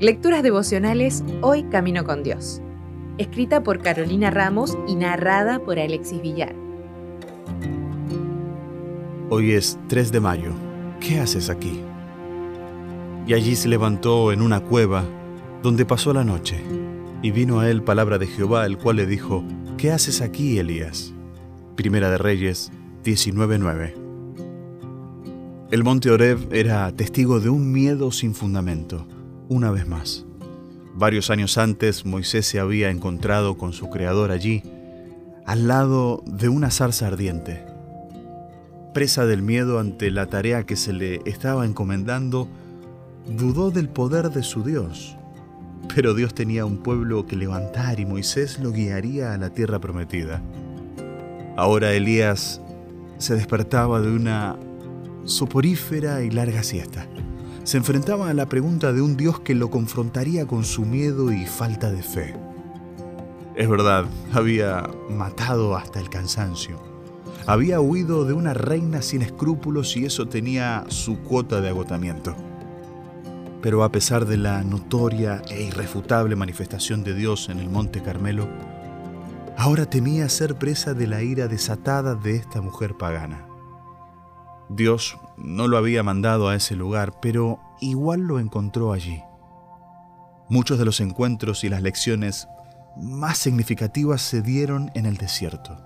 Lecturas devocionales Hoy Camino con Dios. Escrita por Carolina Ramos y narrada por Alexis Villar. Hoy es 3 de mayo. ¿Qué haces aquí? Y allí se levantó en una cueva donde pasó la noche. Y vino a él palabra de Jehová, el cual le dijo, ¿qué haces aquí, Elías? Primera de Reyes 19.9. El monte Oreb era testigo de un miedo sin fundamento una vez más. Varios años antes Moisés se había encontrado con su creador allí, al lado de una zarza ardiente. Presa del miedo ante la tarea que se le estaba encomendando, dudó del poder de su Dios. Pero Dios tenía un pueblo que levantar y Moisés lo guiaría a la tierra prometida. Ahora Elías se despertaba de una soporífera y larga siesta se enfrentaba a la pregunta de un Dios que lo confrontaría con su miedo y falta de fe. Es verdad, había matado hasta el cansancio. Había huido de una reina sin escrúpulos y eso tenía su cuota de agotamiento. Pero a pesar de la notoria e irrefutable manifestación de Dios en el Monte Carmelo, ahora temía ser presa de la ira desatada de esta mujer pagana. Dios no lo había mandado a ese lugar, pero igual lo encontró allí. Muchos de los encuentros y las lecciones más significativas se dieron en el desierto.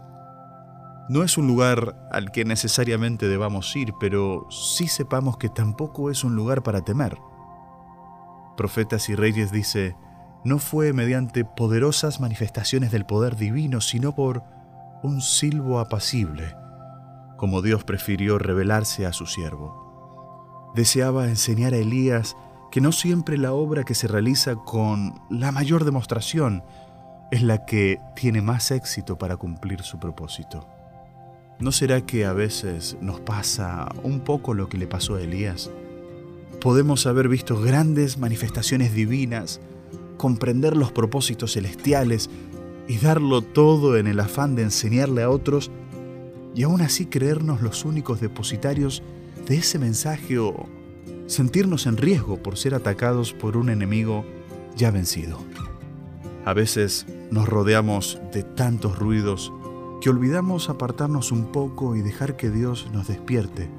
No es un lugar al que necesariamente debamos ir, pero sí sepamos que tampoco es un lugar para temer. Profetas y Reyes dice, no fue mediante poderosas manifestaciones del poder divino, sino por un silbo apacible como Dios prefirió revelarse a su siervo. Deseaba enseñar a Elías que no siempre la obra que se realiza con la mayor demostración es la que tiene más éxito para cumplir su propósito. ¿No será que a veces nos pasa un poco lo que le pasó a Elías? Podemos haber visto grandes manifestaciones divinas, comprender los propósitos celestiales y darlo todo en el afán de enseñarle a otros y aún así creernos los únicos depositarios de ese mensaje o sentirnos en riesgo por ser atacados por un enemigo ya vencido. A veces nos rodeamos de tantos ruidos que olvidamos apartarnos un poco y dejar que Dios nos despierte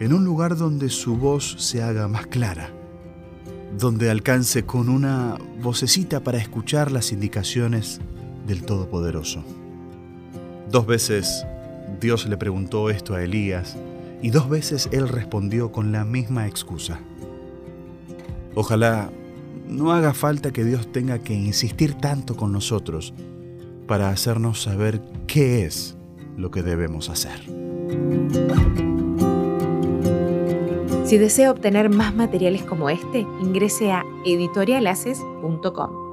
en un lugar donde su voz se haga más clara, donde alcance con una vocecita para escuchar las indicaciones del Todopoderoso. Dos veces Dios le preguntó esto a Elías y dos veces él respondió con la misma excusa. Ojalá no haga falta que Dios tenga que insistir tanto con nosotros para hacernos saber qué es lo que debemos hacer. Si desea obtener más materiales como este, ingrese a editorialaces.com.